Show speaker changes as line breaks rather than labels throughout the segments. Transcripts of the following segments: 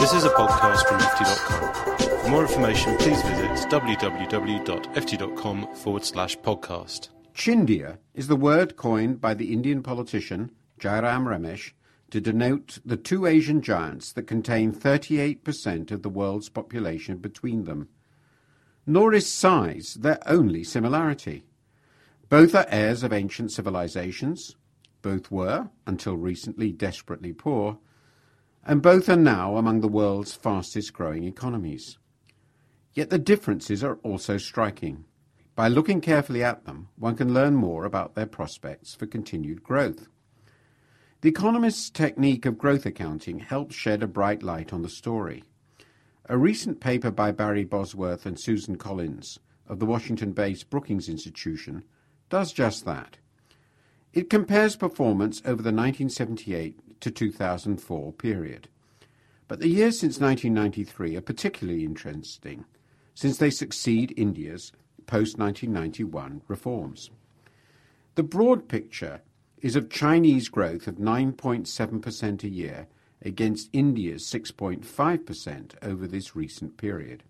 This is a podcast from FT.com. For more information, please visit www.ft.com forward slash podcast.
Chindia is the word coined by the Indian politician Jairam Ramesh to denote the two Asian giants that contain 38% of the world's population between them. Nor is size their only similarity. Both are heirs of ancient civilizations, both were, until recently, desperately poor, and both are now among the world's fastest growing economies. Yet the differences are also striking. By looking carefully at them, one can learn more about their prospects for continued growth. The economist's technique of growth accounting helps shed a bright light on the story. A recent paper by Barry Bosworth and Susan Collins of the Washington based Brookings Institution does just that. It compares performance over the 1978 to 2004 period. But the years since 1993 are particularly interesting, since they succeed India's post 1991 reforms. The broad picture is of Chinese growth of 9.7% a year against India's 6.5% over this recent period.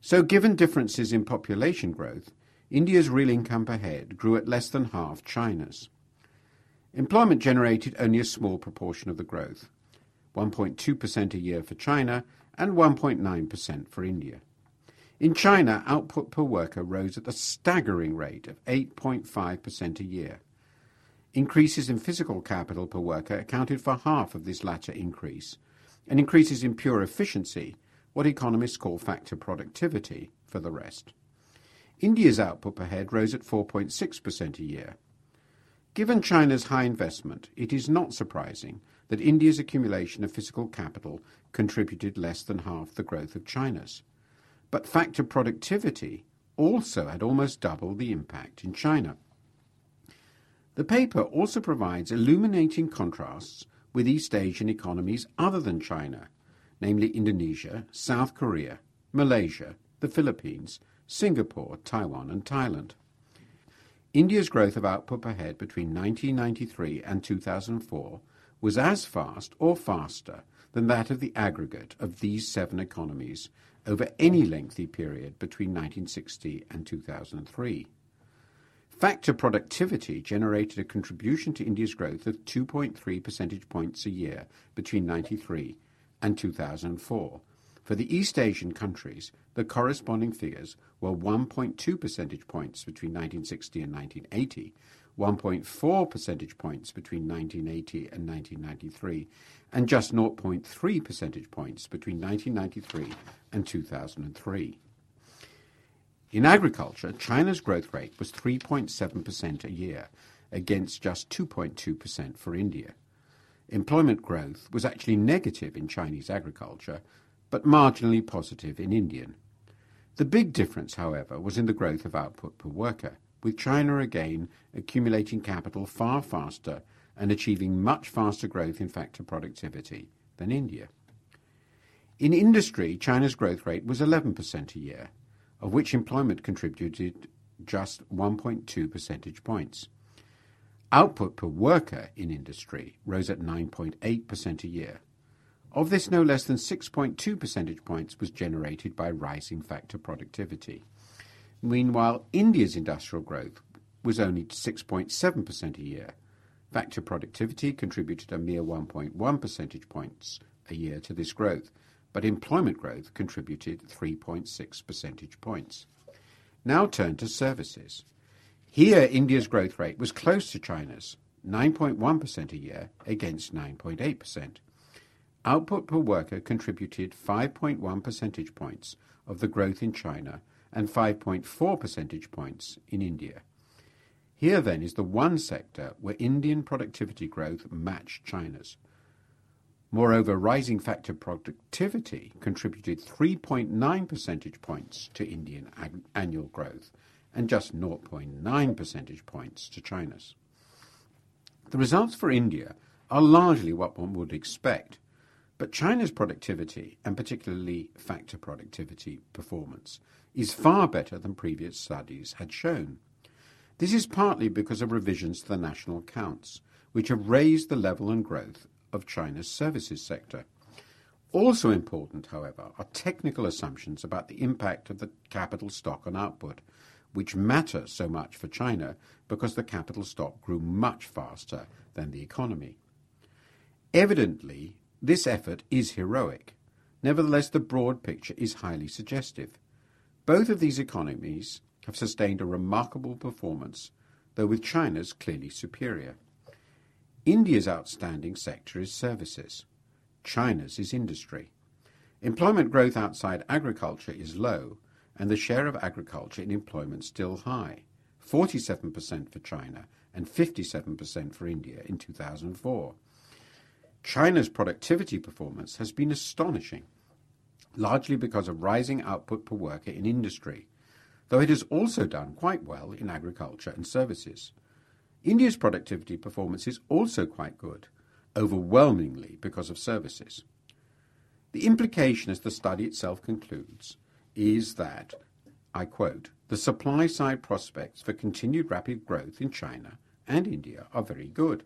So, given differences in population growth, India's real income per head grew at less than half China's. Employment generated only a small proportion of the growth 1.2% a year for China and 1.9% for India. In China, output per worker rose at a staggering rate of 8.5% a year. Increases in physical capital per worker accounted for half of this latter increase, and increases in pure efficiency, what economists call factor productivity, for the rest. India's output per head rose at 4.6% a year. Given China's high investment, it is not surprising that India's accumulation of physical capital contributed less than half the growth of China's. But factor productivity also had almost double the impact in China. The paper also provides illuminating contrasts with East Asian economies other than China, namely Indonesia, South Korea, Malaysia, the Philippines, Singapore, Taiwan, and Thailand. India's growth of output per head between 1993 and 2004 was as fast or faster than that of the aggregate of these seven economies over any lengthy period between 1960 and 2003. Factor productivity generated a contribution to India's growth of 2.3 percentage points a year between 1993 and 2004. For the East Asian countries, the corresponding figures were 1.2 percentage points between 1960 and 1980, 1.4 percentage points between 1980 and 1993, and just 0.3 percentage points between 1993 and 2003. In agriculture, China's growth rate was 3.7% a year, against just 2.2% for India. Employment growth was actually negative in Chinese agriculture, but marginally positive in Indian. The big difference, however, was in the growth of output per worker, with China again accumulating capital far faster and achieving much faster growth in factor productivity than India. In industry, China's growth rate was 11% a year, of which employment contributed just 1.2 percentage points. Output per worker in industry rose at 9.8% a year. Of this, no less than 6.2 percentage points was generated by rising factor productivity. Meanwhile, India's industrial growth was only 6.7% a year. Factor productivity contributed a mere 1.1 percentage points a year to this growth, but employment growth contributed 3.6 percentage points. Now turn to services. Here, India's growth rate was close to China's, 9.1% a year against 9.8%. Output per worker contributed 5.1 percentage points of the growth in China and 5.4 percentage points in India. Here, then, is the one sector where Indian productivity growth matched China's. Moreover, rising factor productivity contributed 3.9 percentage points to Indian ag- annual growth and just 0.9 percentage points to China's. The results for India are largely what one would expect, but China's productivity, and particularly factor productivity performance, is far better than previous studies had shown. This is partly because of revisions to the national accounts, which have raised the level and growth of China's services sector. Also important, however, are technical assumptions about the impact of the capital stock on output, which matter so much for China because the capital stock grew much faster than the economy. Evidently, this effort is heroic. Nevertheless, the broad picture is highly suggestive. Both of these economies have sustained a remarkable performance, though with China's clearly superior. India's outstanding sector is services. China's is industry. Employment growth outside agriculture is low, and the share of agriculture in employment still high 47% for China and 57% for India in 2004. China's productivity performance has been astonishing, largely because of rising output per worker in industry, though it has also done quite well in agriculture and services. India's productivity performance is also quite good, overwhelmingly because of services. The implication, as the study itself concludes, is that, I quote, the supply side prospects for continued rapid growth in China and India are very good.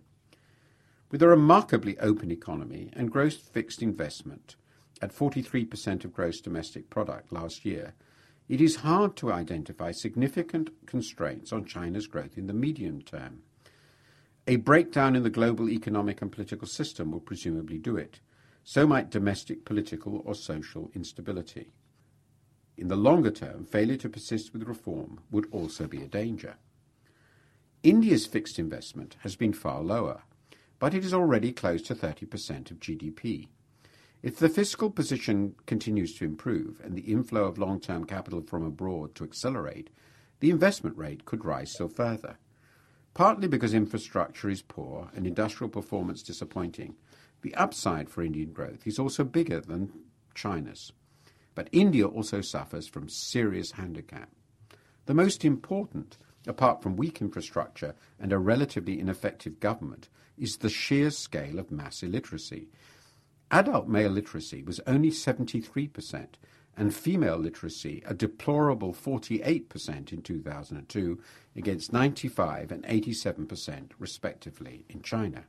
With a remarkably open economy and gross fixed investment at 43% of gross domestic product last year, it is hard to identify significant constraints on China's growth in the medium term. A breakdown in the global economic and political system will presumably do it. So might domestic political or social instability. In the longer term, failure to persist with reform would also be a danger. India's fixed investment has been far lower, but it is already close to 30% of GDP. If the fiscal position continues to improve and the inflow of long term capital from abroad to accelerate, the investment rate could rise still further. Partly because infrastructure is poor and industrial performance disappointing, the upside for Indian growth is also bigger than China's. But India also suffers from serious handicap. The most important, apart from weak infrastructure and a relatively ineffective government, is the sheer scale of mass illiteracy, Adult male literacy was only 73%, and female literacy a deplorable 48% in 2002 against 95 and 87% respectively in China.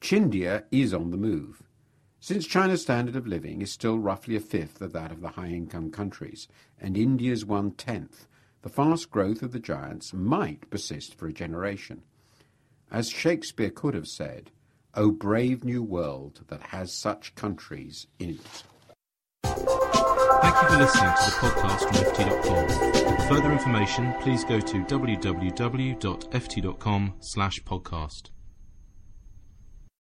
Chindia is on the move. Since China's standard of living is still roughly a fifth of that of the high income countries, and India's one tenth, the fast growth of the giants might persist for a generation. As Shakespeare could have said, O brave new world that has such countries in it.
Thank you for listening to the podcast from ft.com. For further information, please go to www.ft.com slash podcast.